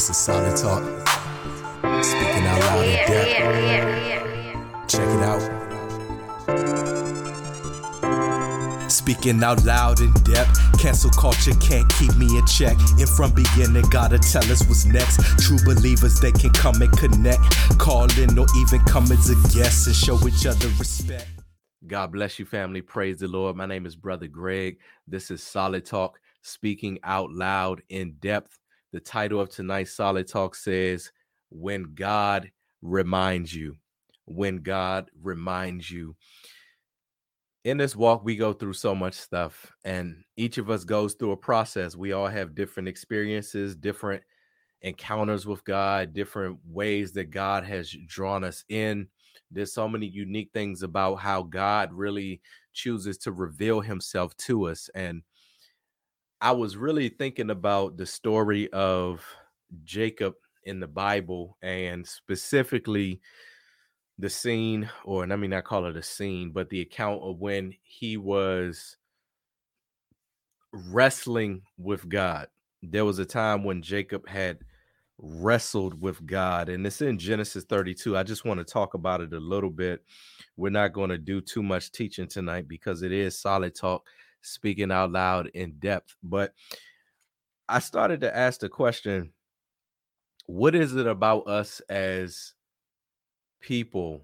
This is solid talk. Speaking out loud in depth. Check it out. Speaking out loud in depth. Cancel culture can't keep me in check. And from beginning, gotta tell us what's next. True believers, they can come and connect. Call in or even come as a guest and show each other respect. God bless you, family. Praise the Lord. My name is Brother Greg. This is Solid Talk, speaking out loud in depth. The title of tonight's Solid Talk says, When God Reminds You. When God Reminds You. In this walk, we go through so much stuff, and each of us goes through a process. We all have different experiences, different encounters with God, different ways that God has drawn us in there's so many unique things about how God really chooses to reveal himself to us. And I was really thinking about the story of Jacob in the Bible and specifically the scene, or let me not call it a scene, but the account of when he was wrestling with God. There was a time when Jacob had wrestled with God. And it's in Genesis 32. I just want to talk about it a little bit. We're not going to do too much teaching tonight because it is solid talk, speaking out loud in depth. But I started to ask the question what is it about us as people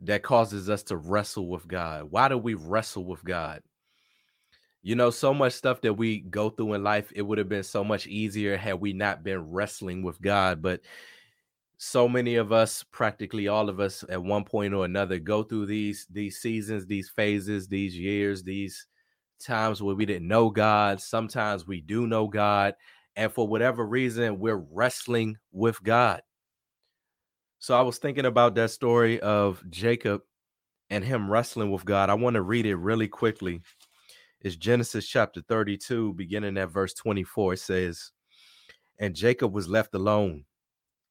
that causes us to wrestle with God? Why do we wrestle with God? you know, so much stuff that we go through in life, it would have been so much easier had we not been wrestling with God. But so many of us, practically all of us, at one point or another, go through these these seasons, these phases, these years, these times where we didn't know God. Sometimes we do know God, and for whatever reason, we're wrestling with God. So I was thinking about that story of Jacob and him wrestling with God. I want to read it really quickly It's Genesis chapter 32, beginning at verse 24. It says, And Jacob was left alone,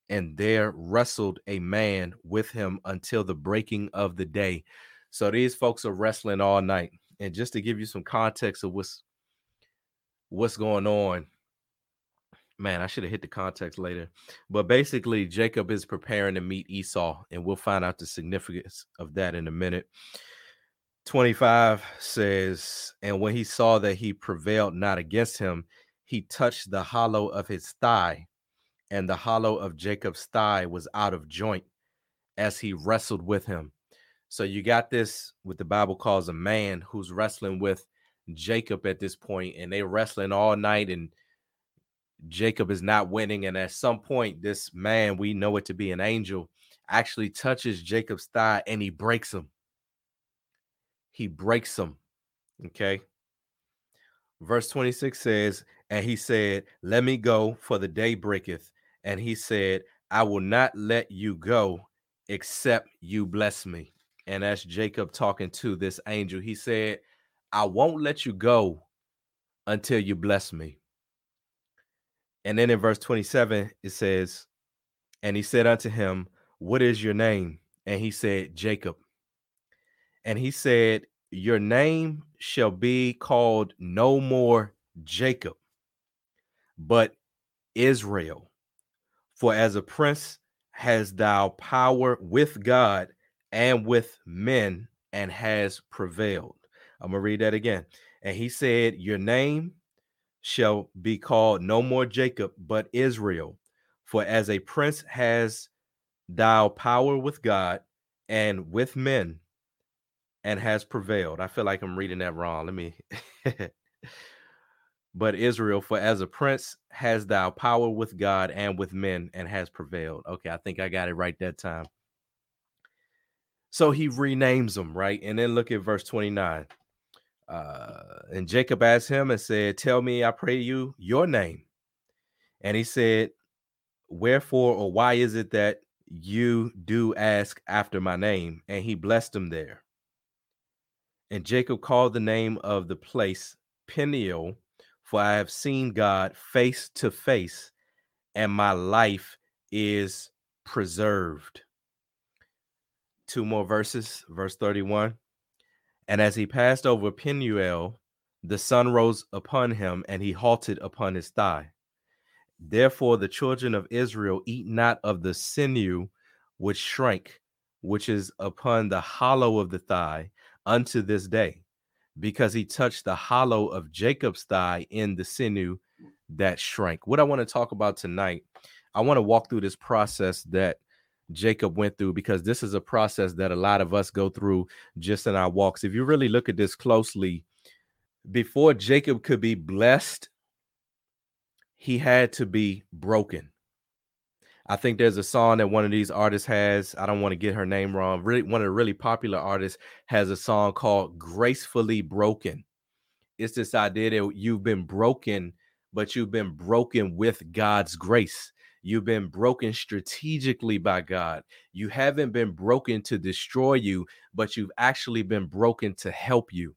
and there wrestled a man with him until the breaking of the day. So these folks are wrestling all night. And just to give you some context of what's what's going on, man, I should have hit the context later. But basically, Jacob is preparing to meet Esau, and we'll find out the significance of that in a minute. 25 says, And when he saw that he prevailed not against him, he touched the hollow of his thigh, and the hollow of Jacob's thigh was out of joint as he wrestled with him. So you got this, what the Bible calls a man who's wrestling with Jacob at this point, and they're wrestling all night, and Jacob is not winning. And at some point, this man, we know it to be an angel, actually touches Jacob's thigh and he breaks him he breaks him. Okay. Verse 26 says, And he said, Let me go, for the day breaketh. And he said, I will not let you go except you bless me. And that's Jacob talking to this angel. He said, I won't let you go until you bless me. And then in verse 27, it says, And he said unto him, What is your name? And he said, Jacob. And he said, Your name shall be called no more Jacob, but Israel. For as a prince has thou power with God and with men, and has prevailed. I'm going to read that again. And he said, Your name shall be called no more Jacob, but Israel. For as a prince has thou power with God and with men, and has prevailed. I feel like I'm reading that wrong. Let me. but Israel, for as a prince has thou power with God and with men and has prevailed. Okay, I think I got it right that time. So he renames them, right? And then look at verse 29. Uh, and Jacob asked him and said, Tell me, I pray you, your name. And he said, Wherefore or why is it that you do ask after my name? And he blessed him there. And Jacob called the name of the place Peniel, for I have seen God face to face, and my life is preserved. Two more verses, verse 31. And as he passed over Peniel, the sun rose upon him, and he halted upon his thigh. Therefore, the children of Israel eat not of the sinew which shrank, which is upon the hollow of the thigh, unto this day, because he touched the hollow of Jacob's thigh in the sinew that shrank. What I want to talk about tonight, I want to walk through this process that Jacob went through because this is a process that a lot of us go through just in our walks. If you really look at this closely, before Jacob could be blessed, he had to be broken. I think there's a song that one of these artists has. I don't want to get her name wrong. Really, one of the really popular artists has a song called Gracefully Broken. It's this idea that you've been broken, but you've been broken with God's grace. You've been broken strategically by God. You haven't been broken to destroy you, but you've actually been broken to help you.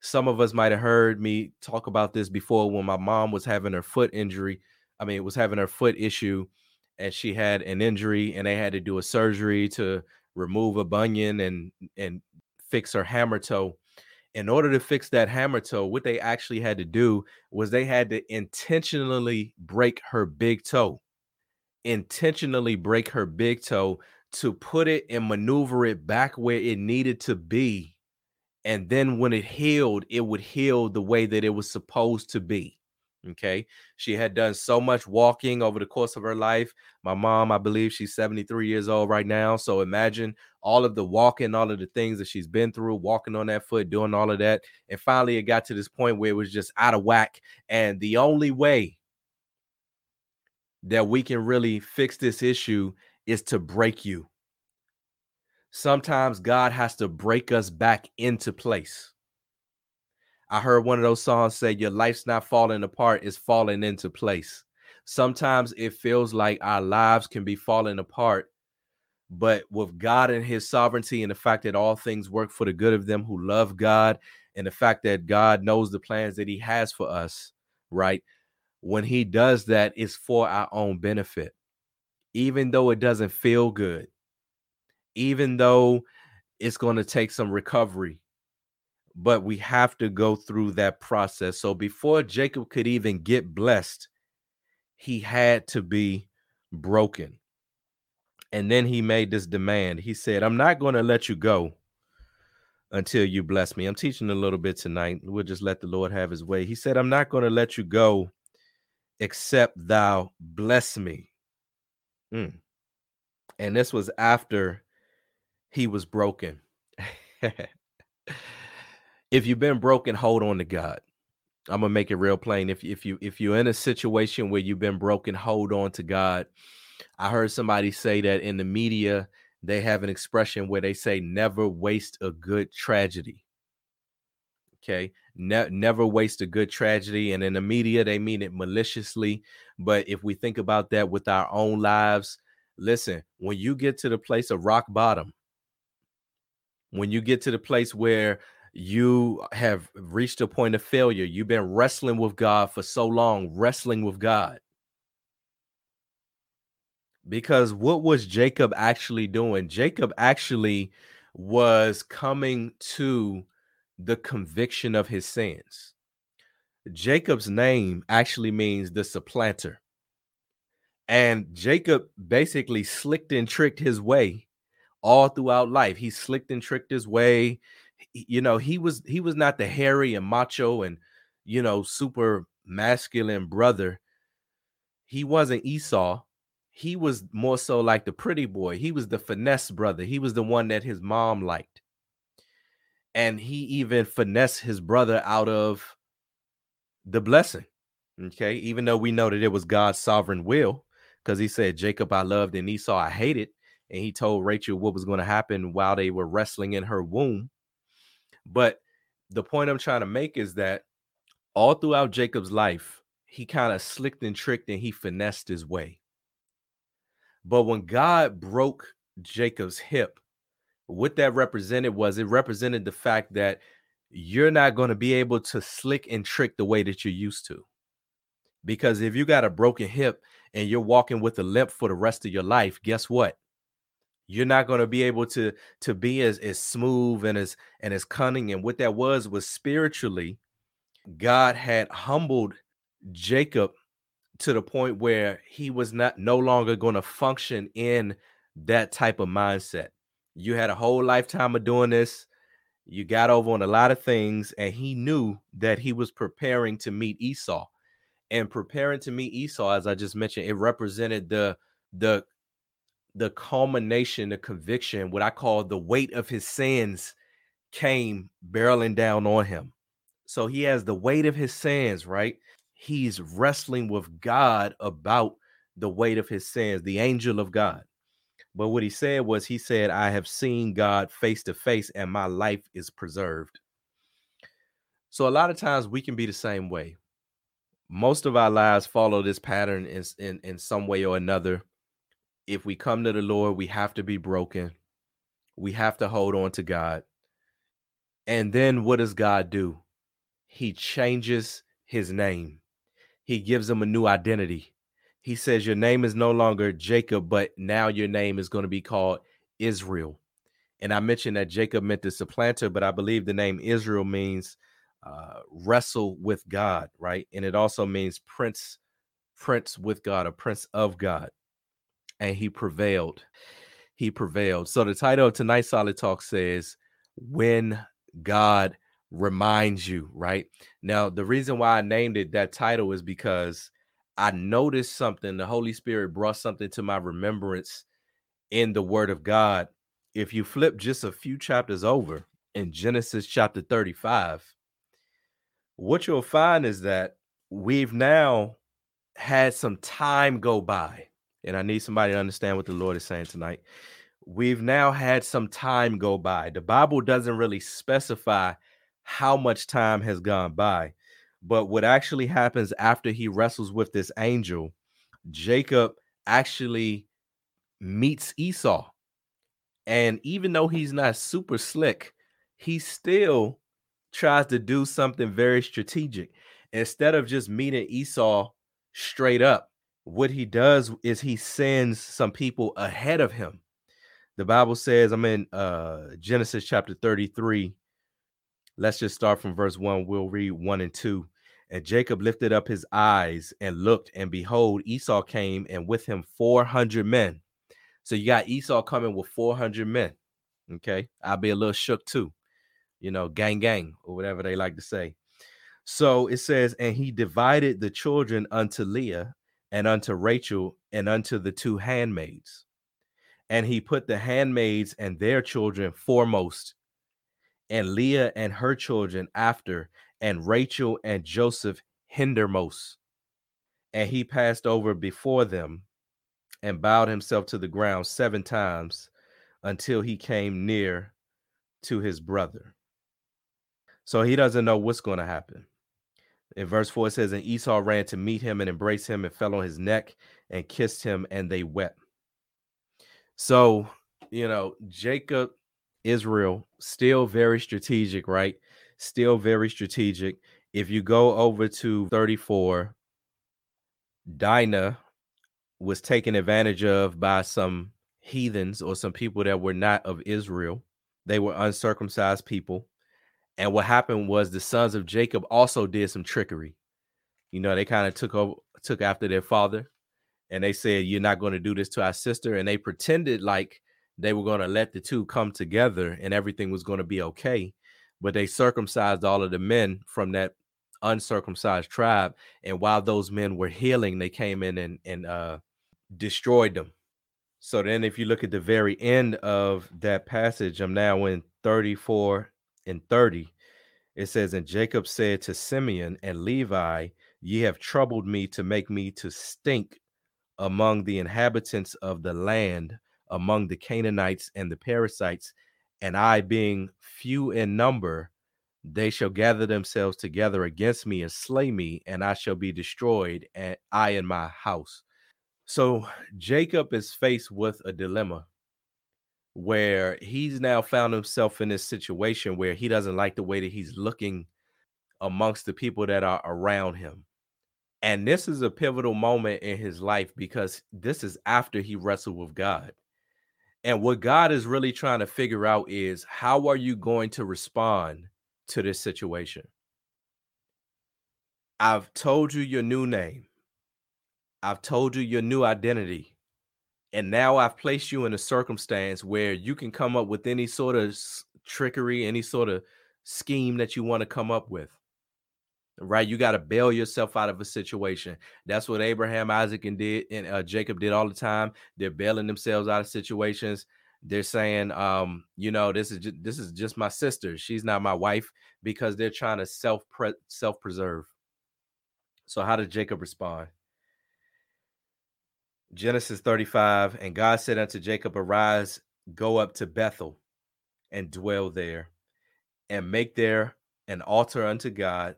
Some of us might have heard me talk about this before when my mom was having her foot injury. I mean, it was having her foot issue and she had an injury and they had to do a surgery to remove a bunion and and fix her hammer toe in order to fix that hammer toe what they actually had to do was they had to intentionally break her big toe intentionally break her big toe to put it and maneuver it back where it needed to be and then when it healed it would heal the way that it was supposed to be Okay. She had done so much walking over the course of her life. My mom, I believe she's 73 years old right now. So imagine all of the walking, all of the things that she's been through, walking on that foot, doing all of that. And finally, it got to this point where it was just out of whack. And the only way that we can really fix this issue is to break you. Sometimes God has to break us back into place. I heard one of those songs say, Your life's not falling apart, it's falling into place. Sometimes it feels like our lives can be falling apart, but with God and His sovereignty and the fact that all things work for the good of them who love God, and the fact that God knows the plans that He has for us, right? When He does that, it's for our own benefit. Even though it doesn't feel good, even though it's going to take some recovery, but we have to go through that process. So before Jacob could even get blessed, he had to be broken. And then he made this demand. He said, I'm not going to let you go until you bless me. I'm teaching a little bit tonight. We'll just let the Lord have his way. He said, I'm not going to let you go except thou bless me. Mm. And this was after he was broken. if you've been broken, hold on to God. I'm gonna make it real plain. If if you if you're in a situation where you've been broken, hold on to God. I heard somebody say that in the media they have an expression where they say never waste a good tragedy. Okay, ne- never waste a good tragedy, and in the media they mean it maliciously. But if we think about that with our own lives, listen, when you get to the place of rock bottom, when you get to the place where you have reached a point of failure. You've been wrestling with God for so long, wrestling with God. Because what was Jacob actually doing? Jacob actually was coming to the conviction of his sins. Jacob's name actually means the supplanter. And Jacob basically slicked and tricked his way all throughout life. He slicked and tricked his way you know, he was he was not the hairy and macho and you know super masculine brother. He wasn't Esau. He was more so like the pretty boy. He was the finesse brother. He was the one that his mom liked. And he even finessed his brother out of the blessing. Okay. Even though we know that it was God's sovereign will, because he said, Jacob I loved and Esau I hated. And he told Rachel what was going to happen while they were wrestling in her womb. But the point I'm trying to make is that all throughout Jacob's life, he kind of slicked and tricked and he finessed his way. But when God broke Jacob's hip, what that represented was it represented the fact that you're not going to be able to slick and trick the way that you're used to. Because if you got a broken hip and you're walking with a limp for the rest of your life, guess what? you're not going to be able to to be as as smooth and as and as cunning and what that was was spiritually god had humbled jacob to the point where he was not no longer going to function in that type of mindset. You had a whole lifetime of doing this. You got over on a lot of things, and he knew that he was preparing to meet Esau. And preparing to meet Esau, as I just mentioned, it represented the the the culmination, the conviction, what I call the weight of his sins came barreling down on him. So he has the weight of his sins, right? He's wrestling with God about the weight of his sins, the angel of God. But what he said was, he said, I have seen God face to face and my life is preserved. So a lot of times we can be the same way. Most of our lives follow this pattern in, in, in some way or another. If we come to the Lord, we have to be broken. We have to hold on to God. And then what does God do? He changes his name. He gives him a new identity he says your name is no longer Jacob, but now your name is going to be called Israel. And I mentioned that Jacob meant the supplanter, but I believe the name Israel means uh, wrestle with God, right? And it also means prince, prince with God, a prince of God. And he prevailed. He prevailed. So the title of tonight's Solid Talk says, When God reminds you, right? Now, the reason why I named it that title is because I noticed something. The Holy Spirit brought something to my remembrance in the Word of God. If you flip just a few chapters over in Genesis chapter 35, what you'll find is that we've now had some time go by. And I need somebody to understand what the Lord is saying tonight. We've now had some time go by. The Bible doesn't really specify how much time has gone by. But what actually happens after he wrestles with this angel, Jacob actually meets Esau. And even though he's not super slick, he still tries to do something very strategic. Instead of just meeting Esau straight up, what he does is he sends some people ahead of him. The Bible says, I'm in uh, Genesis chapter 33. Let's just start from verse 1. We'll read 1 and 2. And Jacob lifted up his eyes and looked, and behold, Esau came, and with him 400 men. So you got Esau coming with 400 men. Okay. I'll be a little shook too, you know, gang, gang, or whatever they like to say. So it says, and he divided the children unto Leah and unto Rachel and unto the two handmaids. And he put the handmaids and their children foremost, and Leah and her children after, and Rachel and Joseph hindermost. And he passed over before them and bowed himself to the ground seven times until he came near to his brother. So he doesn't know what's going to happen. In verse 4, it says, And Esau ran to meet him and embraced him and fell on his neck and kissed him, and they wept. So, you know, Jacob, Israel, still very strategic, right? Still very strategic. If you go over to 34, Dinah was taken advantage of by some heathens or some people that were not of Israel. They were uncircumcised people. And what happened was the sons of Jacob also did some trickery. You know, they kind of took over, took after their father, and they said, You're not going to do this to our sister. And they pretended like they were going to let the two come together and everything was going to be okay but they circumcised all of the men from that uncircumcised tribe. And while those men were healing, they came in and, and uh, destroyed them. So then, if you look at the very end of that passage, I'm now in 34 and 30. It says, And Jacob said to Simeon and Levi, Ye have troubled me to make me to stink among the inhabitants of the land, among the Canaanites and the Perizzites, and I being few in number, they shall gather themselves together against me and slay me, and I shall be destroyed, and I and my house. So Jacob is faced with a dilemma where he's now found himself in this situation where he doesn't like the way that he's looking amongst the people that are around him. And this is a pivotal moment in his life because this is after he wrestled with God. And what God is really trying to figure out is how are you going to respond to this situation? I've told you your new name. I've told you your new identity. And now I've placed you in a circumstance where you can come up with any sort of trickery, any sort of scheme that you want to come up with. Right? You got to bail yourself out of a situation. That's what Abraham, Isaac, and did and uh, Jacob did all the time. They're bailing themselves out of situations. They're saying, um, you know, this is just, this is just my sister. She's not my wife because they're trying to self self preserve. So how did Jacob respond? Genesis 35 and God said unto Jacob, Arise, go up to Bethel and dwell there, and make there an altar unto God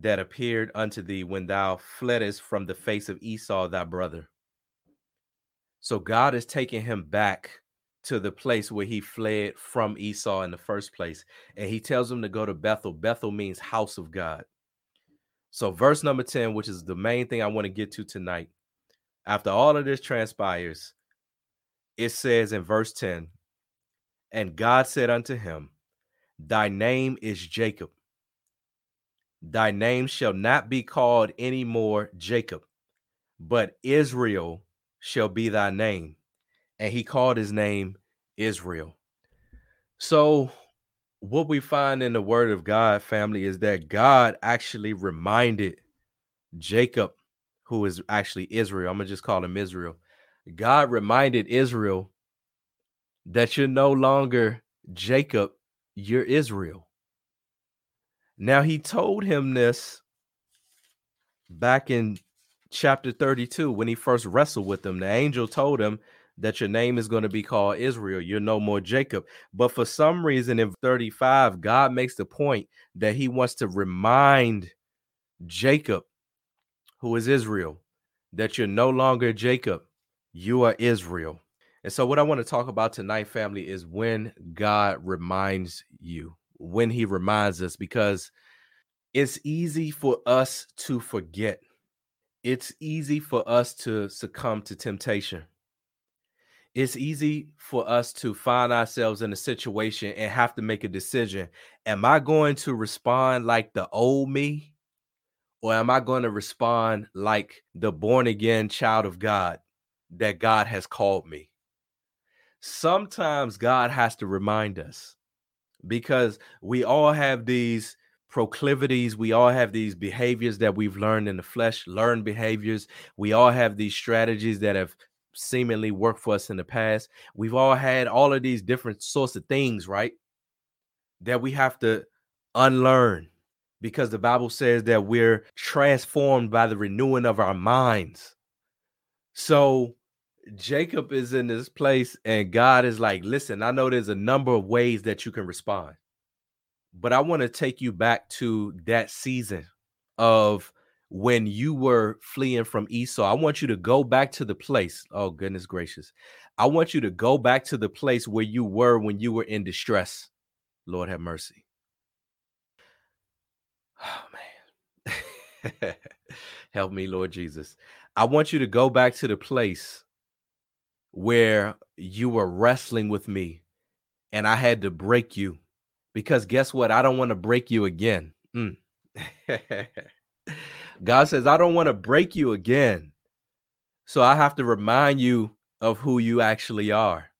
that appeared unto thee when thou fleddest from the face of Esau thy brother. So God is taking him back to the place where he fled from Esau in the first place. And he tells him to go to Bethel. Bethel means house of God. So, verse number 10, which is the main thing I want to get to tonight, after all of this transpires, it says in verse 10 And God said unto him, Thy name is Jacob. Thy name shall not be called any more Jacob, but Israel shall be thy name. And he called his name Israel. So, what we find in the word of God, family, is that God actually reminded Jacob, who is actually Israel, I'm gonna just call him Israel. God reminded Israel that you're no longer Jacob, you're Israel. Now, he told him this back in chapter 32 when he first wrestled with him. The angel told him that your name is going to be called Israel. You're no more Jacob. But for some reason in 35, God makes the point that he wants to remind Jacob, who is Israel, that you're no longer Jacob, you are Israel. And so, what I want to talk about tonight, family, is when God reminds you, when he reminds us, because it's easy for us to forget. It's easy for us to succumb to temptation it's easy for us to find ourselves in a situation and have to make a decision. Am I going to respond like the old me? Or am I going to respond like the born again child of God that God has called me? Sometimes God has to remind us because we all have these proclivities. We all have these behaviors that we've learned in the flesh, learned behaviors. We all have these strategies that have seemingly worked for us in the past. We've all had all of these different sorts of things, right? That we have to unlearn because the Bible says that we're transformed by the renewing of our minds. So Jacob is in this place, and God is like, listen, I know there's a number of ways that you can respond, but I want to take you back to that season of when you were fleeing from Esau. I want you to go back to the place. Oh, goodness gracious. I want you to go back to the place where you were when you were in distress. Lord have mercy. Oh, man. Help me, Lord Jesus. I want you to go back to the place where you were wrestling with me and I had to break you because guess what? I don't want to break you again. Mm. God says, I don't want to break you again. So I have to remind you of who you actually are.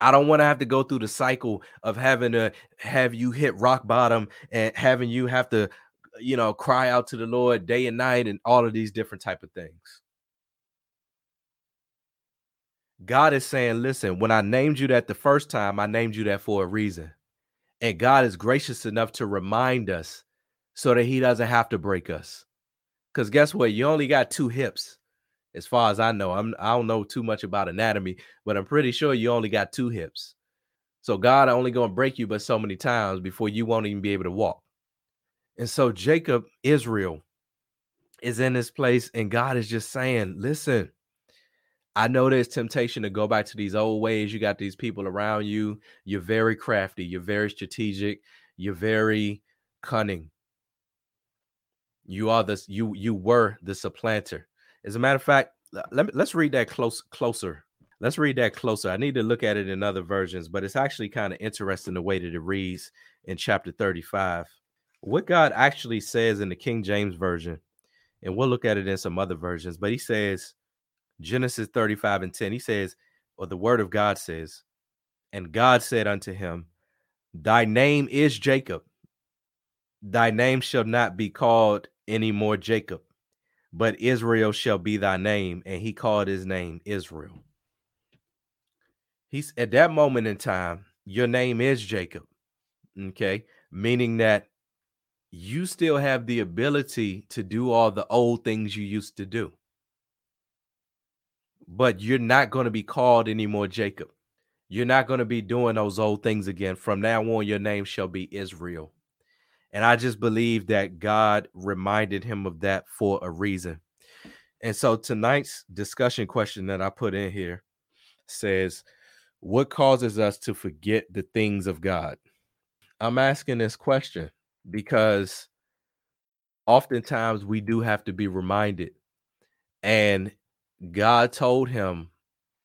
I don't want to have to go through the cycle of having to have you hit rock bottom and having you have to, you know, cry out to the Lord day and night and all of these different type of things. God is saying, listen, when I named you that the first time, I named you that for a reason. And God is gracious enough to remind us so that he doesn't have to break us. Because guess what? You only got two hips, as far as I know. I'm I don't know too much about anatomy, but I'm pretty sure you only got two hips. So God only gonna break you but so many times before you won't even be able to walk. And so Jacob, Israel, is in this place, and God is just saying, listen. I know there's temptation to go back to these old ways. You got these people around you. You're very crafty. You're very strategic. You're very cunning. You are this. You you were the supplanter. As a matter of fact, let me, let's read that close closer. Let's read that closer. I need to look at it in other versions, but it's actually kind of interesting the way that it reads in chapter 35. What God actually says in the King James version and we'll look at it in some other versions, but he says, Genesis 35 and 10, he says, or the word of God says, and God said unto him, Thy name is Jacob. Thy name shall not be called any more Jacob, but Israel shall be thy name. And he called his name Israel. He's at that moment in time, your name is Jacob. Okay. Meaning that you still have the ability to do all the old things you used to do. But you're not going to be called anymore Jacob. You're not going to be doing those old things again. From now on, your name shall be Israel. And I just believe that God reminded him of that for a reason. And so tonight's discussion question that I put in here says, What causes us to forget the things of God? I'm asking this question because oftentimes we do have to be reminded. And God told him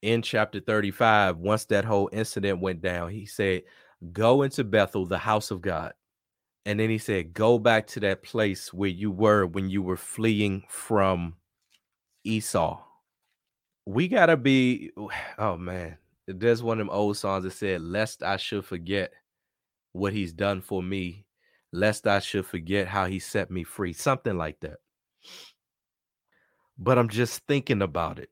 in chapter 35, once that whole incident went down, he said, Go into Bethel, the house of God. And then he said, Go back to that place where you were when you were fleeing from Esau. We got to be, oh man, there's one of them old songs that said, Lest I should forget what he's done for me lest I should forget how he set me free, something like that. But I'm just thinking about it.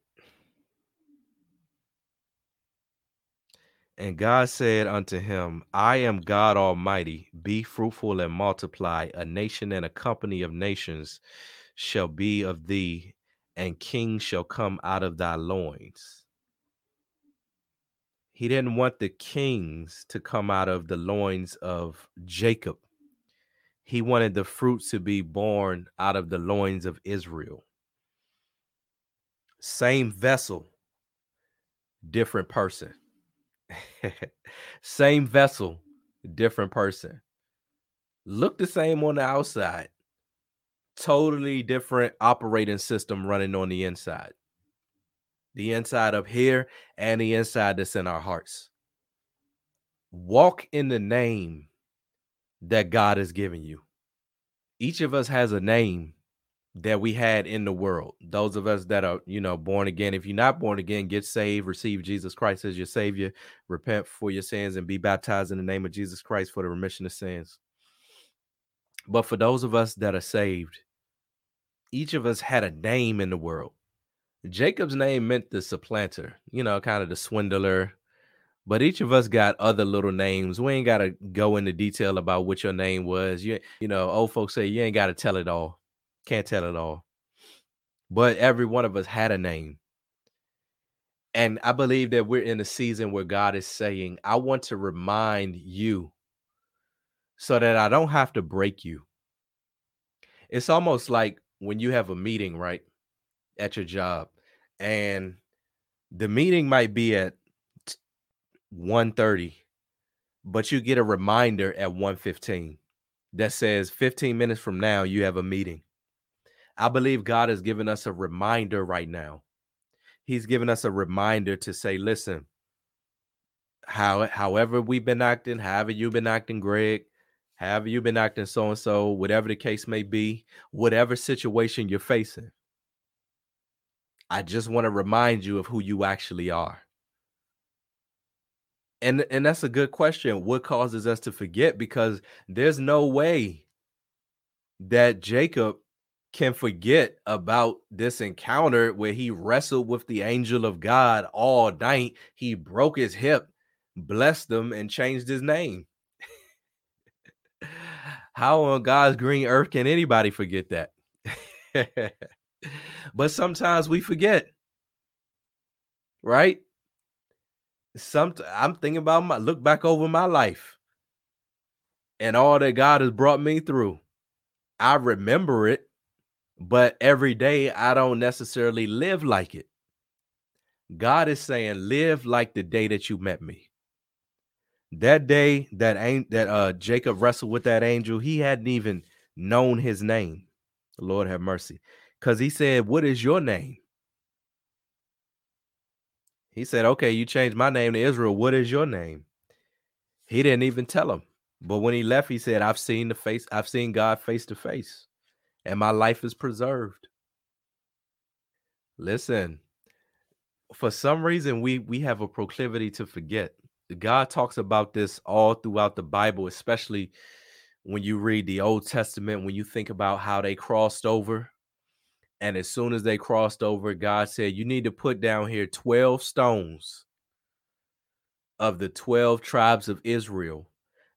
And God said unto him, I am God Almighty. Be fruitful and multiply. A nation and a company of nations shall be of thee, and kings shall come out of thy loins. He didn't want the kings to come out of the loins of Jacob he wanted the fruit to be born out of the loins of Israel. Same vessel, different person. same vessel, different person. Look the same on the outside. Totally different operating system running on the inside. The inside of here and the inside that's in our hearts. Walk in the name that God has given you. Each of us has a name that we had in the world. Those of us that are, you know, born again. If you're not born again, get saved, receive Jesus Christ as your Savior, repent for your sins, and be baptized in the name of Jesus Christ for the remission of sins. But for those of us that are saved, each of us had a name in the world. Jacob's name meant the supplanter, you know, kind of the swindler, but each of us got other little names. We ain't got to go into detail about what your name was. You, you know, old folks say you ain't got to tell it all. Can't tell it all. But every one of us had a name. And I believe that we're in a season where God is saying, I want to remind you so that I don't have to break you. It's almost like when you have a meeting, right, at your job, and the meeting might be at 1:30, but you get a reminder at 1:15 that says 15 minutes from now you have a meeting. I believe God has given us a reminder right now. He's given us a reminder to say, listen, how however we've been acting, however you've been acting, Greg, however you've been acting so and so, whatever the case may be, whatever situation you're facing. I just want to remind you of who you actually are. And and that's a good question. What causes us to forget? Because there's no way that Jacob can forget about this encounter where he wrestled with the angel of God all night. He broke his hip, blessed him, and changed his name. How on God's green earth can anybody forget that? but sometimes we forget, right? some I'm thinking about my look back over my life and all that God has brought me through. I remember it, but every day I don't necessarily live like it. God is saying, live like the day that you met me. That day that ain't that uh Jacob wrestled with that angel, he hadn't even known his name. Lord have mercy. Because he said, What is your name? He said, Okay, you changed my name to Israel. What is your name? He didn't even tell him. But when he left, he said, I've seen the face, I've seen God face to face, and my life is preserved. Listen, for some reason we we have a proclivity to forget. God talks about this all throughout the Bible, especially when you read the Old Testament, when you think about how they crossed over. And as soon as they crossed over, God said, You need to put down here 12 stones of the 12 tribes of Israel,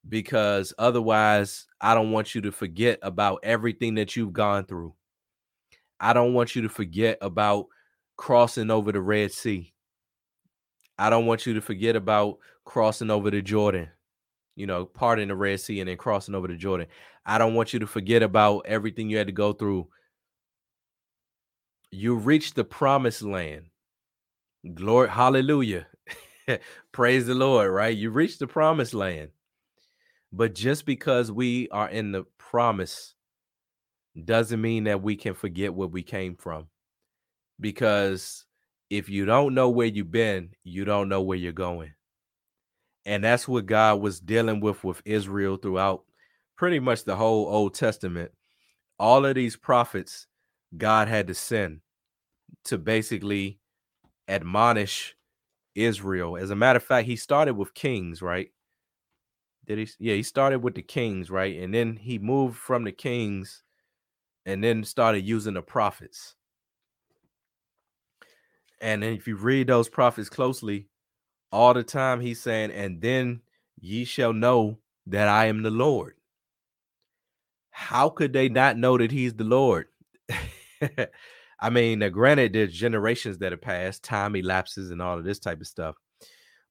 because otherwise, I don't want you to forget about everything that you've gone through. I don't want you to forget about crossing over the Red Sea. I don't want you to forget about crossing over the Jordan, you know, parting the Red Sea and then crossing over the Jordan. I don't want you to forget about everything you had to go through. You reached the promised land. Glory, hallelujah. Praise the Lord, right? You reached the promised land. But just because we are in the promise doesn't mean that we can forget where we came from. Because if you don't know where you've been, you don't know where you're going. And that's what God was dealing with with Israel throughout pretty much the whole Old Testament. All of these prophets, God had to send to basically admonish Israel. As a matter of fact, he started with kings, right? Did he? Yeah, he started with the kings, right? And then he moved from the kings and then started using the prophets. And then if you read those prophets closely, all the time he's saying, and then ye shall know that I am the Lord. How could they not know that he's the Lord? I mean, granted, there's generations that have passed, time elapses, and all of this type of stuff.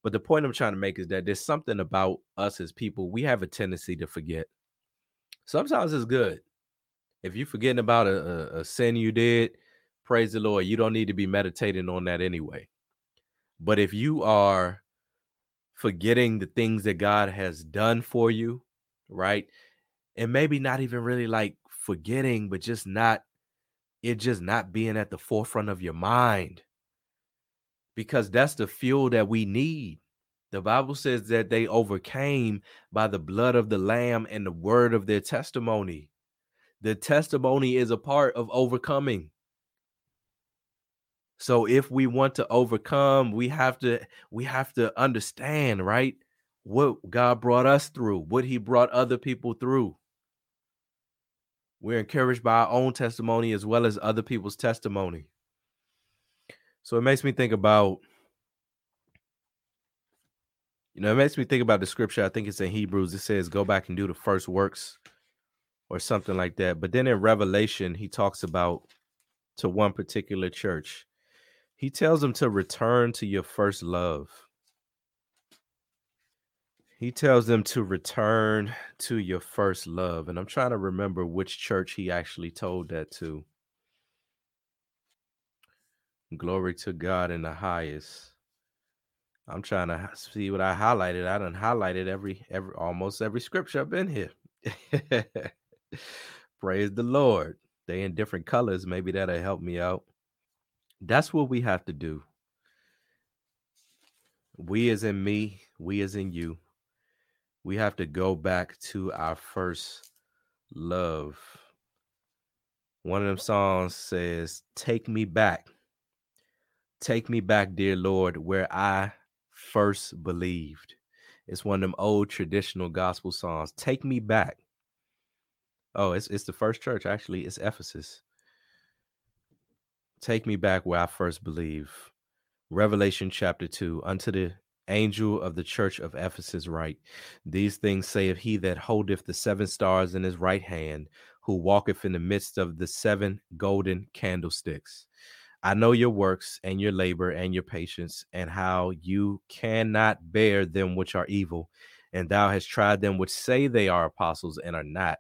But the point I'm trying to make is that there's something about us as people, we have a tendency to forget. Sometimes it's good. If you're forgetting about a, a, a sin you did, praise the Lord. You don't need to be meditating on that anyway. But if you are forgetting the things that God has done for you, right? And maybe not even really like forgetting, but just not it just not being at the forefront of your mind because that's the fuel that we need. The Bible says that they overcame by the blood of the Lamb and the word of their testimony. The testimony is a part of overcoming. So if we want to overcome, we have to we have to understand, right? What God brought us through, what he brought other people through. We're encouraged by our own testimony as well as other people's testimony. So it makes me think about, you know, it makes me think about the scripture. I think it's in Hebrews. It says, go back and do the first works or something like that. But then in Revelation, he talks about to one particular church. He tells them to return to your first love. He tells them to return to your first love. And I'm trying to remember which church he actually told that to. Glory to God in the highest. I'm trying to see what I highlighted. I done highlighted every every almost every scripture I've been here. Praise the Lord. They in different colors. Maybe that'll help me out. That's what we have to do. We as in me, we as in you we have to go back to our first love. One of them songs says, Take me back. Take me back, dear Lord, where I first believed. It's one of them old traditional gospel songs. Take me back. Oh, it's it's the first church, actually. It's Ephesus. Take me back where I first believe. Revelation chapter 2. Unto the angel of the church of Ephesus write, These things saith he that holdeth the seven stars in his right hand, who walketh in the midst of the seven golden candlesticks. I know your works and your labor and your patience, and how you cannot bear them which are evil. And thou hast tried them which say they are apostles and are not,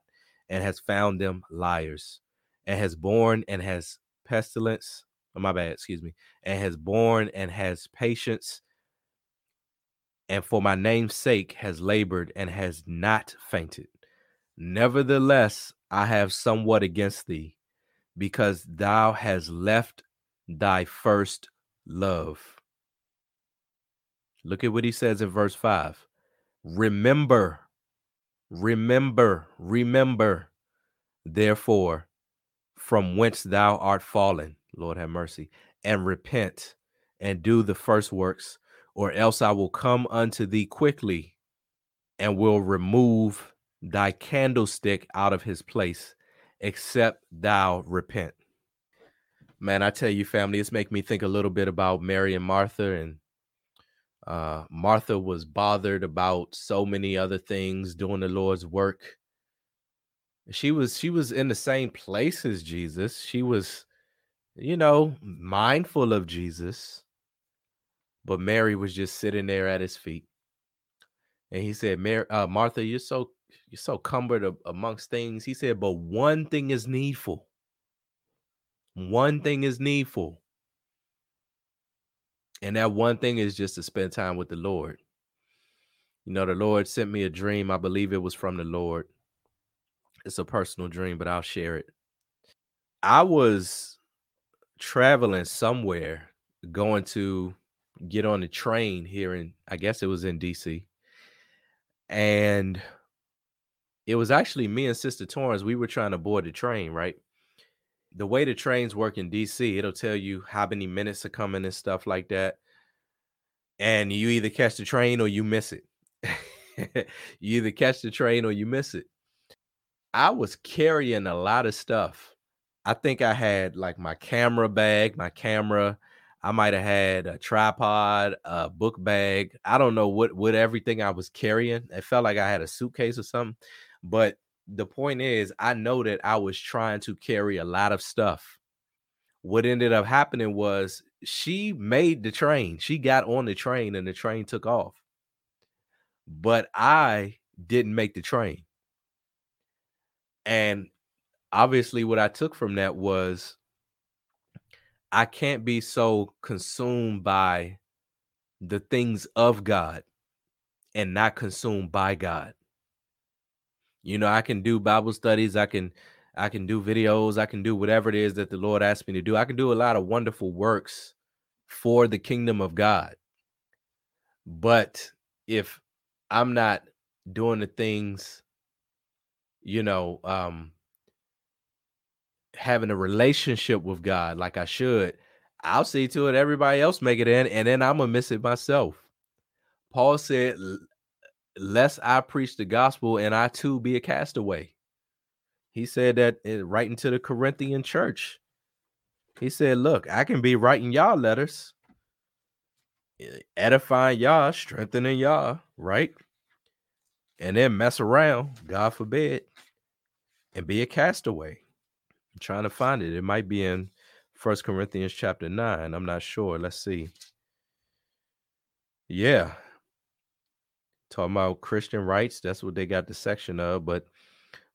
and has found them liars, and has borne and has pestilence. Oh, my bad, excuse me, and has borne and has patience and for my name's sake has labored and has not fainted. Nevertheless, I have somewhat against thee, because thou hast left thy first love. Look at what he says in verse 5. Remember, remember, remember, therefore, from whence thou art fallen, Lord have mercy, and repent and do the first works, or else I will come unto thee quickly and will remove thy candlestick out of his place, except thou repent. Man, I tell you, family, it's making me think a little bit about Mary and Martha. And uh, Martha was bothered about so many other things doing the Lord's work. She was she was in the same place as Jesus. She was, you know, mindful of Jesus. But Mary was just sitting there at his feet. And he said, Mary, uh, Martha, you're so you're so cumbered amongst things. He said, but one thing is needful. One thing is needful. And that one thing is just to spend time with the Lord. You know, the Lord sent me a dream. I believe it was from the Lord. It's a personal dream, but I'll share it. I was traveling somewhere, going to get on the train here in, I guess it was in DC. And it was actually me and Sister Torrance. We were trying to board the train, right? The way the trains work in DC, it'll tell you how many minutes are coming and stuff like that. And you either catch the train or you miss it. you either catch the train or you miss it. I was carrying a lot of stuff. I think I had like my camera bag, my camera, I might have had a tripod, a book bag. I don't know what what everything I was carrying. It felt like I had a suitcase or something. But the point is, I know that I was trying to carry a lot of stuff. What ended up happening was she made the train. She got on the train and the train took off. But I didn't make the train. And obviously, what I took from that was I can't be so consumed by the things of God and not consumed by God. You know, I can do Bible studies, I can I can do videos, I can do whatever it is that the Lord asked me to do. I can do a lot of wonderful works for the kingdom of God. But if I'm not doing the things, you know, um having a relationship with God like I should, I'll see to it everybody else make it in, and then I'm gonna miss it myself. Paul said, "Lest I preach the gospel and I too be a castaway." He said that writing to the Corinthian church. He said, "Look, I can be writing y'all letters, edifying y'all, strengthening y'all, right? And then mess around, God forbid, and be a castaway." I'm trying to find it. It might be in First Corinthians chapter 9. I'm not sure. Let's see. Yeah. Talking about Christian rights. That's what they got the section of. But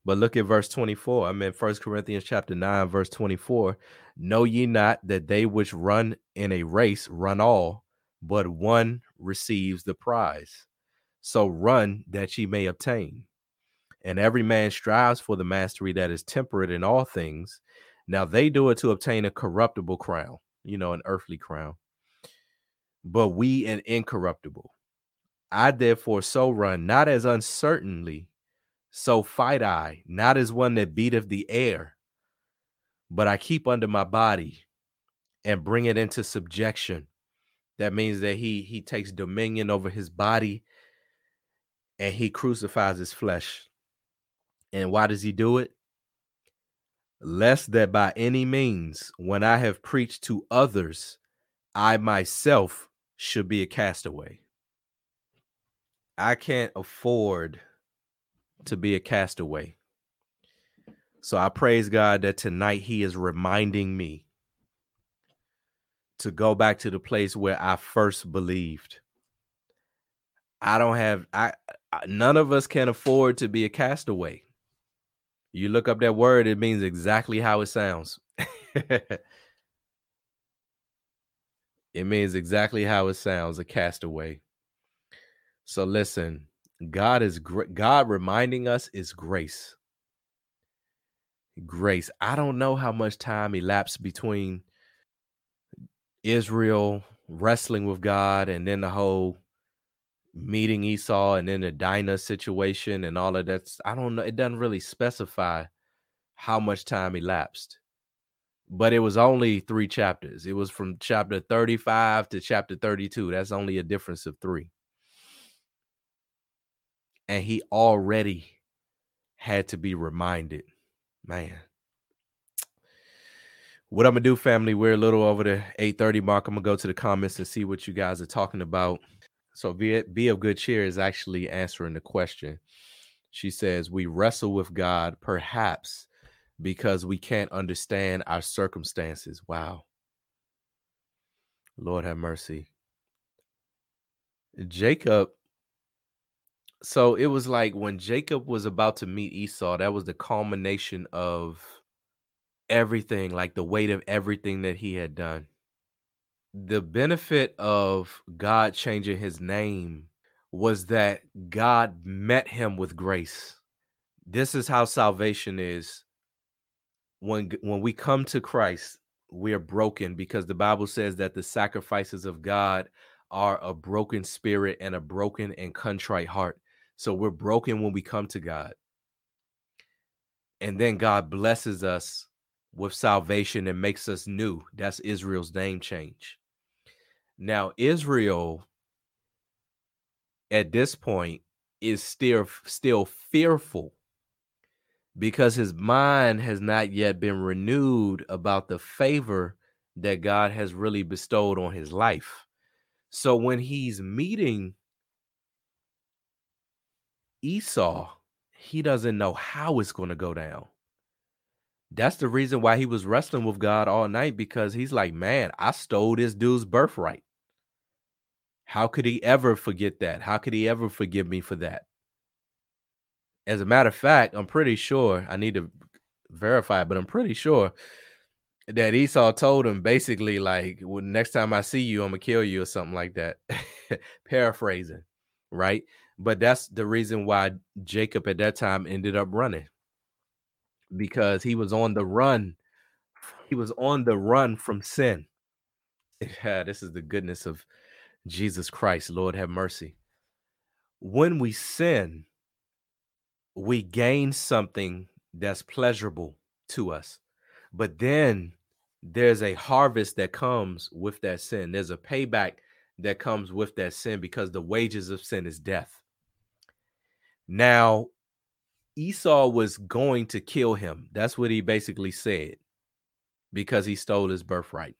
but look at verse 24. I'm in First Corinthians chapter 9, verse 24. Know ye not that they which run in a race run all, but one receives the prize. So run that ye may obtain and every man strives for the mastery that is temperate in all things. Now they do it to obtain a corruptible crown, you know, an earthly crown, but we an incorruptible. I therefore so run, not as uncertainly, so fight I, not as one that beateth the air, but I keep under my body and bring it into subjection. That means that he he takes dominion over his body and he crucifies his flesh and why does he do it? Lest that by any means, when I have preached to others, I myself should be a castaway. I can't afford to be a castaway. So I praise God that tonight He is reminding me to go back to the place where I first believed. I don't have I none of us can afford to be a castaway. You look up that word, it means exactly how it sounds. it means exactly how it sounds a castaway. So listen, God is. God reminding us is grace. Grace. I don't know how much time elapsed between Israel wrestling with God and then the whole meeting Esau and then the Dinah situation and all of that. I don't know. It doesn't really specify how much time elapsed. but it was only three chapters. It was from chapter 35 to chapter 32. That's only a difference of three. And he already had to be reminded, man. What I'm gonna do, family, we're a little over the 8:30 mark. I'm gonna go to the comments and see what you guys are talking about. So be, be of good cheer is actually answering the question. She says, We wrestle with God, perhaps because we can't understand our circumstances. Wow. Lord have mercy. Jacob. So it was like when Jacob was about to meet Esau, that was the culmination of everything, like the weight of everything that he had done. The benefit of God changing his name was that God met him with grace. This is how salvation is when when we come to Christ, we are broken because the Bible says that the sacrifices of God are a broken spirit and a broken and contrite heart. So we're broken when we come to God. And then God blesses us with salvation and makes us new. That's Israel's name change. Now, Israel at this point is still still fearful because his mind has not yet been renewed about the favor that God has really bestowed on his life. So when he's meeting Esau, he doesn't know how it's going to go down. That's the reason why he was wrestling with God all night because he's like, man, I stole this dude's birthright. How could he ever forget that? How could he ever forgive me for that? As a matter of fact, I'm pretty sure I need to verify, but I'm pretty sure that Esau told him basically like, "Well, next time I see you, I'm gonna kill you" or something like that. Paraphrasing, right? But that's the reason why Jacob at that time ended up running because he was on the run. He was on the run from sin. Yeah, this is the goodness of Jesus Christ. Lord have mercy. When we sin, we gain something that's pleasurable to us. But then there's a harvest that comes with that sin. There's a payback that comes with that sin because the wages of sin is death. Now, Esau was going to kill him. That's what he basically said because he stole his birthright.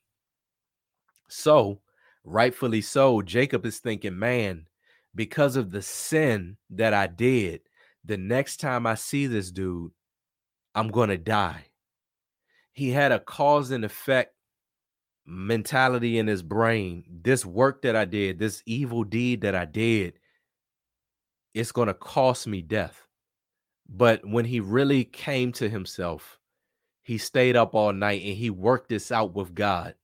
So, rightfully so, Jacob is thinking, man, because of the sin that I did, the next time I see this dude, I'm going to die. He had a cause and effect mentality in his brain. This work that I did, this evil deed that I did, it's going to cost me death. But when he really came to himself, he stayed up all night and he worked this out with God.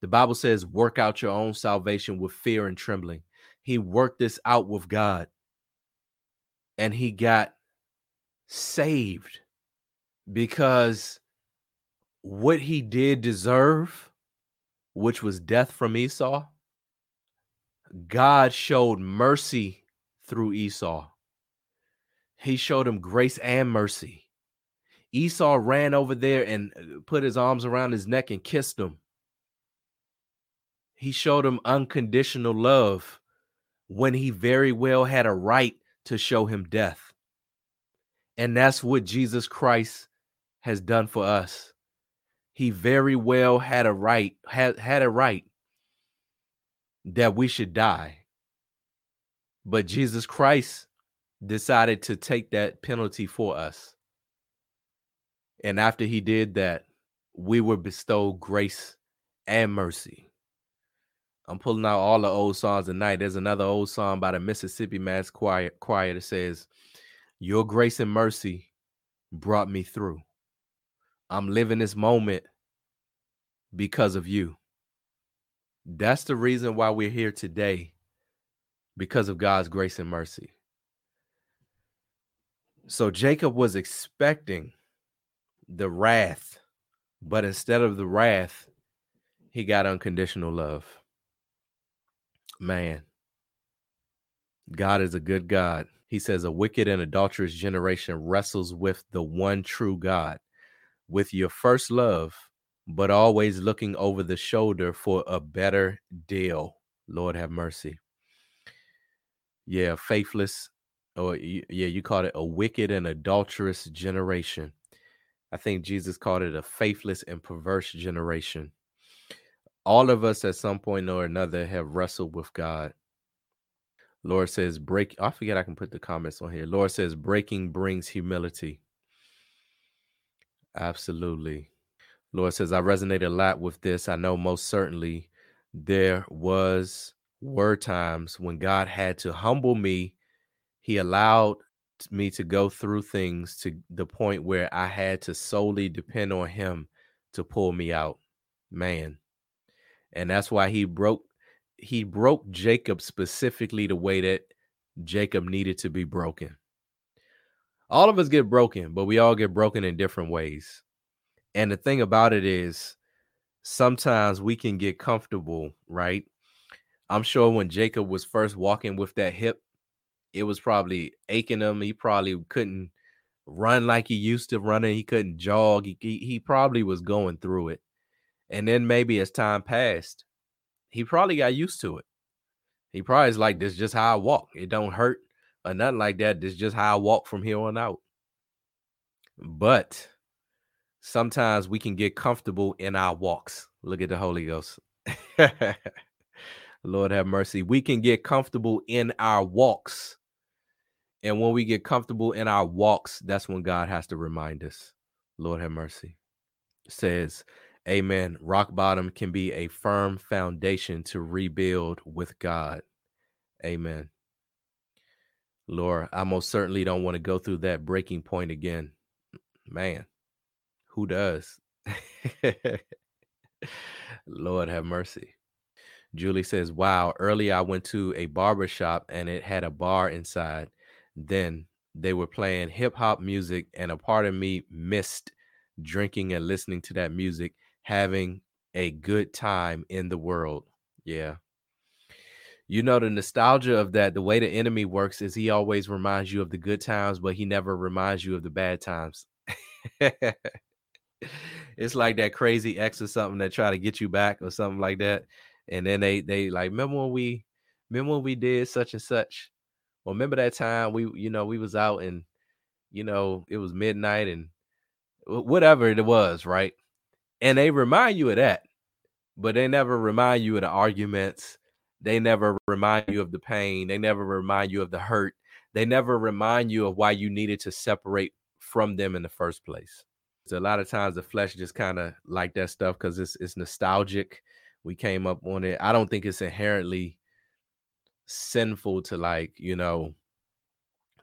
The Bible says, work out your own salvation with fear and trembling. He worked this out with God and he got saved because what he did deserve, which was death from Esau, God showed mercy through Esau. He showed him grace and mercy. Esau ran over there and uh, put his arms around his neck and kissed him. He showed him unconditional love when he very well had a right to show him death. And that's what Jesus Christ has done for us. He very well had a right, had, had a right that we should die. But Jesus Christ decided to take that penalty for us. And after he did that, we were bestowed grace and mercy. I'm pulling out all the old songs tonight. There's another old song by the Mississippi Mass Choir, choir that says, Your grace and mercy brought me through. I'm living this moment because of you. That's the reason why we're here today, because of God's grace and mercy. So Jacob was expecting the wrath, but instead of the wrath, he got unconditional love man, God is a good God. He says, A wicked and adulterous generation wrestles with the one true God. With your first love, but always looking over the shoulder for a better deal. Lord have mercy. Yeah, faithless, or yeah, you called it a wicked and adulterous generation. I think Jesus called it a faithless and perverse generation. All of us at some point or another have wrestled with God. Lord says, break. I forget I can put the comments on here. Lord says, breaking brings humility. Absolutely. Lord says, I resonate a lot with this. I know most certainly there was were times when God had to humble me. He allowed me to go through things to the point where I had to solely depend on him to pull me out. Man. And that's why he broke he broke Jacob specifically the way that Jacob needed to be broken. All of us get broken, but we all get broken in different ways. And the thing about it is, sometimes we can get comfortable, right? I'm sure when Jacob was first walking with that hip, it was probably aching him. He probably couldn't run like he used to running. He couldn't jog. He, he, he probably was going through it. And then maybe as time passed, he probably got used to it. He probably is like, this just how I walk. It don't hurt or nothing like that. This just how I walk from here on out. But sometimes we can get comfortable in our walks. Look at the Holy Ghost. Lord have mercy. We can get comfortable in our walks. And when we get comfortable in our walks, that's when God has to remind us. Lord have mercy. Says, Amen. Rock bottom can be a firm foundation to rebuild with God. Amen. Lord, I most certainly don't want to go through that breaking point again. Man, who does? Lord have mercy. Julie says, Wow, earlier I went to a barber shop and it had a bar inside. Then they were playing hip hop music, and a part of me missed drinking and listening to that music, having a good time in the world. Yeah. You know, the nostalgia of that, the way the enemy works is he always reminds you of the good times, but he never reminds you of the bad times. it's like that crazy ex or something that try to get you back or something like that. And then they they like remember when we remember when we did such and such. Well, remember that time we you know we was out and you know it was midnight and whatever it was, right? And they remind you of that, but they never remind you of the arguments. They never remind you of the pain. They never remind you of the hurt. They never remind you of why you needed to separate from them in the first place. So a lot of times the flesh just kind of like that stuff because it's it's nostalgic. We came up on it. I don't think it's inherently sinful to like, you know,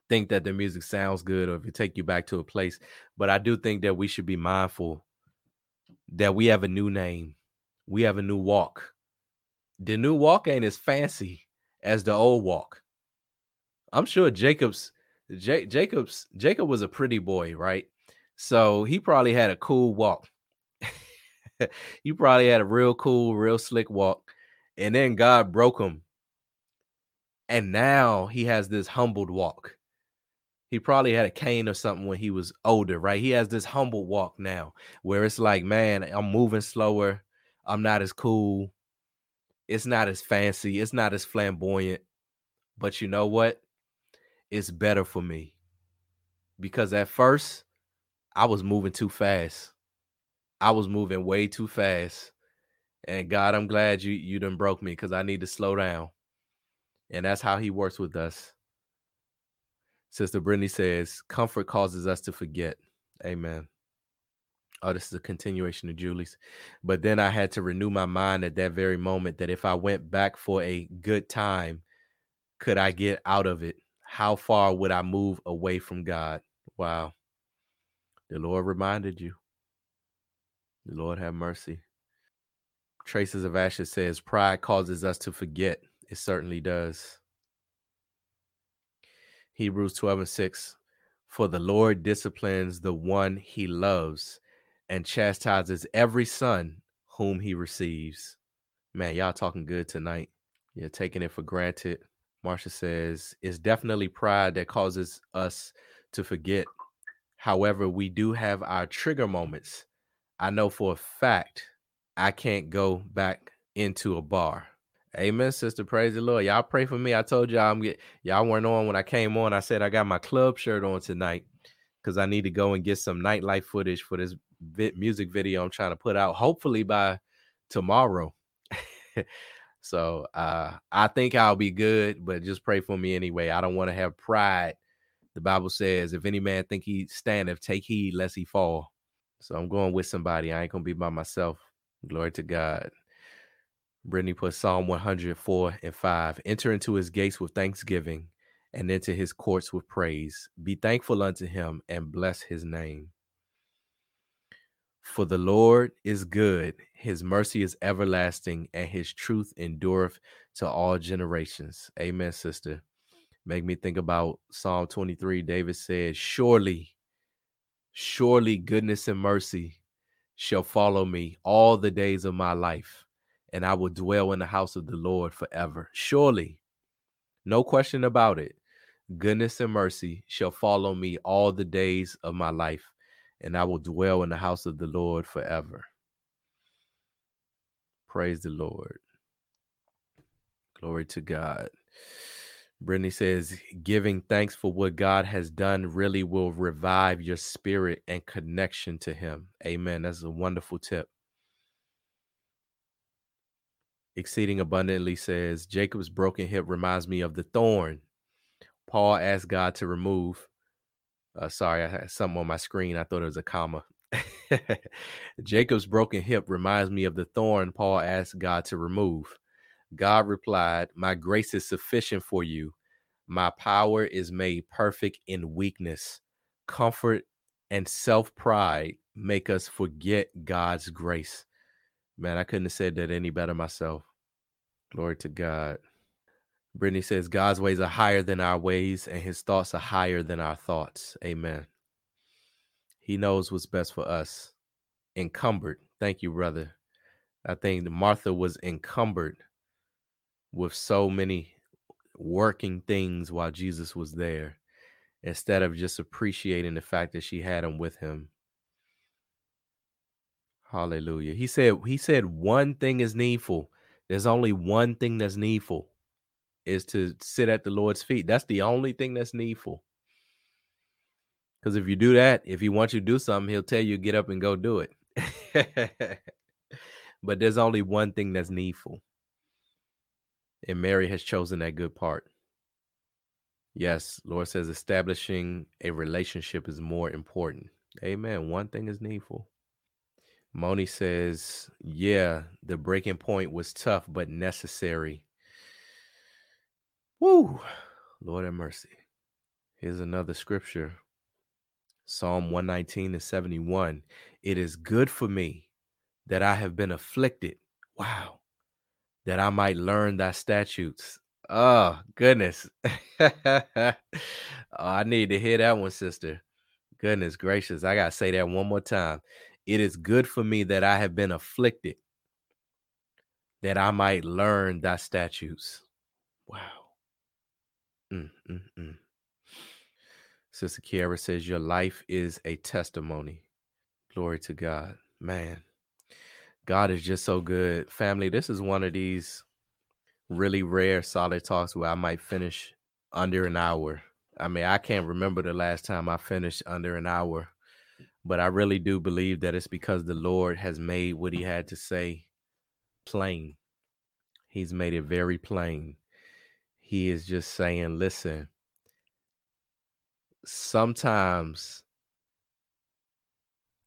think that the music sounds good or if it take you back to a place. But I do think that we should be mindful that we have a new name. We have a new walk. The new walk ain't as fancy as the old walk. I'm sure Jacob's J- Jacob's Jacob was a pretty boy, right? So he probably had a cool walk. he probably had a real cool, real slick walk. And then God broke him. And now he has this humbled walk. He probably had a cane or something when he was older, right? He has this humble walk now where it's like, man, I'm moving slower. I'm not as cool. It's not as fancy. It's not as flamboyant. But you know what? It's better for me. Because at first, I was moving too fast. I was moving way too fast. And God, I'm glad you you done broke me because I need to slow down. And that's how he works with us. Sister Brittany says, comfort causes us to forget. Amen. Oh, this is a continuation of Julie's. But then I had to renew my mind at that very moment that if I went back for a good time, could I get out of it? How far would I move away from God? Wow. The Lord reminded you. Lord have mercy. Traces of Ashes says, Pride causes us to forget. It certainly does. Hebrews 12 and 6 For the Lord disciplines the one he loves and chastises every son whom he receives. Man, y'all talking good tonight. You're taking it for granted. Marsha says, It's definitely pride that causes us to forget However, we do have our trigger moments. I know for a fact I can't go back into a bar. Amen, sister. Praise the Lord. Y'all pray for me. I told y'all I'm get y'all weren't on when I came on. I said I got my club shirt on tonight because I need to go and get some nightlife footage for this vi- music video I'm trying to put out. Hopefully by tomorrow. so uh, I think I'll be good, but just pray for me anyway. I don't want to have pride. The Bible says, "If any man think he standeth, take heed lest he fall." So I'm going with somebody. I ain't gonna be by myself. Glory to God. Brittany put Psalm 104 and 5. Enter into his gates with thanksgiving and into his courts with praise. Be thankful unto him and bless his name. For the Lord is good, his mercy is everlasting, and his truth endureth to all generations. Amen, sister. Make me think about Psalm 23. David said, Surely, surely goodness and mercy shall follow me all the days of my life, and I will dwell in the house of the Lord forever. Surely, no question about it, goodness and mercy shall follow me all the days of my life, and I will dwell in the house of the Lord forever. Praise the Lord. Glory to God. Brittany says, giving thanks for what God has done really will revive your spirit and connection to Him. Amen. That's a wonderful tip. Exceeding abundantly says, Jacob's broken hip reminds me of the thorn Paul asked God to remove. Uh, sorry, I had something on my screen. I thought it was a comma. Jacob's broken hip reminds me of the thorn Paul asked God to remove. God replied, My grace is sufficient for you. My power is made perfect in weakness. Comfort and self pride make us forget God's grace. Man, I couldn't have said that any better myself. Glory to God. Brittany says, God's ways are higher than our ways, and his thoughts are higher than our thoughts. Amen. He knows what's best for us. Encumbered. Thank you, brother. I think Martha was encumbered with so many working things while Jesus was there instead of just appreciating the fact that she had him with him. Hallelujah. He said he said one thing is needful. There's only one thing that's needful is to sit at the Lord's feet. That's the only thing that's needful. Because if you do that, if he wants you to do something, he'll tell you get up and go do it. but there's only one thing that's needful. And Mary has chosen that good part. Yes, Lord says establishing a relationship is more important. Amen. One thing is needful. Moni says, yeah, the breaking point was tough but necessary. Woo! Lord have mercy. Here's another scripture Psalm 119 and 71. It is good for me that I have been afflicted. Wow. That I might learn thy statutes. Oh, goodness. oh, I need to hear that one, sister. Goodness gracious. I got to say that one more time. It is good for me that I have been afflicted, that I might learn thy statutes. Wow. Mm, mm, mm. Sister Kiara says, Your life is a testimony. Glory to God. Man, God is just so good. Family, this is one of these really rare solid talks where I might finish under an hour. I mean, I can't remember the last time I finished under an hour, but I really do believe that it's because the Lord has made what he had to say plain. He's made it very plain he is just saying, listen, sometimes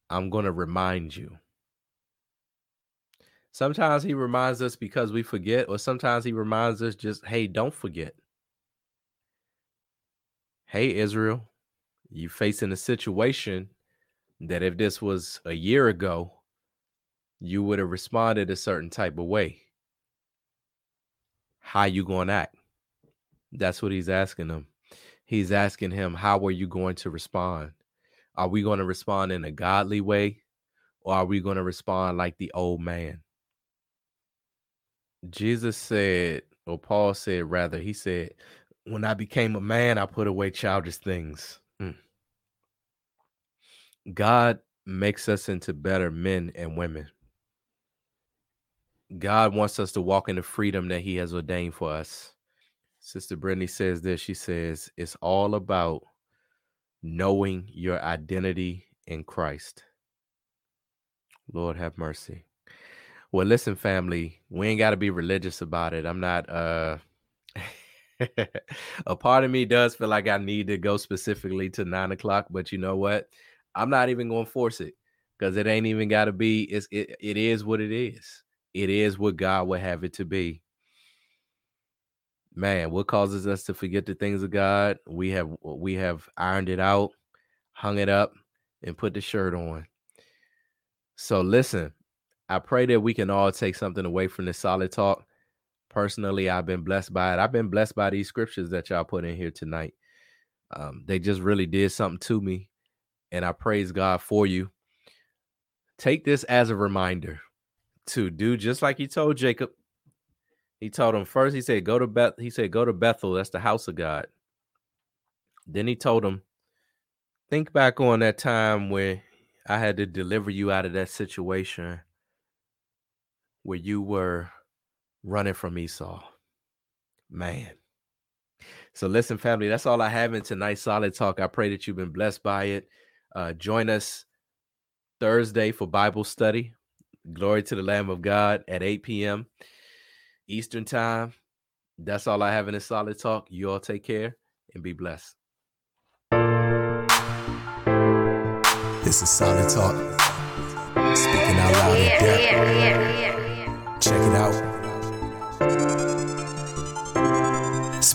I'm going to remind you. Sometimes he reminds us because we forget, or sometimes he reminds us just, hey, don't forget. Hey, Israel, you facing a situation that if this was a year ago, you would have responded a certain type of way. How you going to act? That's what he's asking him. He's asking him, How are you going to respond? Are we going to respond in a godly way or are we going to respond like the old man? Jesus said, or Paul said, rather, he said, When I became a man, I put away childish things. Mm. God makes us into better men and women. God wants us to walk in the freedom that He has ordained for us. Sister Brittany says this. She says, It's all about knowing your identity in Christ. Lord have mercy. Well, listen, family, we ain't got to be religious about it. I'm not, uh, a part of me does feel like I need to go specifically to nine o'clock, but you know what? I'm not even going to force it because it ain't even got to be. It's, it, it is what it is. It is what God would have it to be. Man, what causes us to forget the things of God? We have we have ironed it out, hung it up, and put the shirt on. So listen, I pray that we can all take something away from this solid talk. Personally, I've been blessed by it. I've been blessed by these scriptures that y'all put in here tonight. Um, they just really did something to me, and I praise God for you. Take this as a reminder to do just like he told Jacob. He told him first, he said, Go to Beth, he said, Go to Bethel, that's the house of God. Then he told him, Think back on that time where I had to deliver you out of that situation where you were running from Esau. Man. So listen, family, that's all I have in tonight's solid talk. I pray that you've been blessed by it. Uh, join us Thursday for Bible study. Glory to the Lamb of God at 8 p.m. Eastern Time. That's all I have in a solid talk. You all take care and be blessed. This is solid talk. Speaking out loud in depth. Check it out.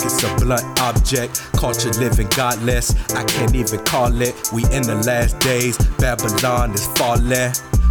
it's a blunt object. Culture living godless, I can't even call it. We in the last days, Babylon is falling.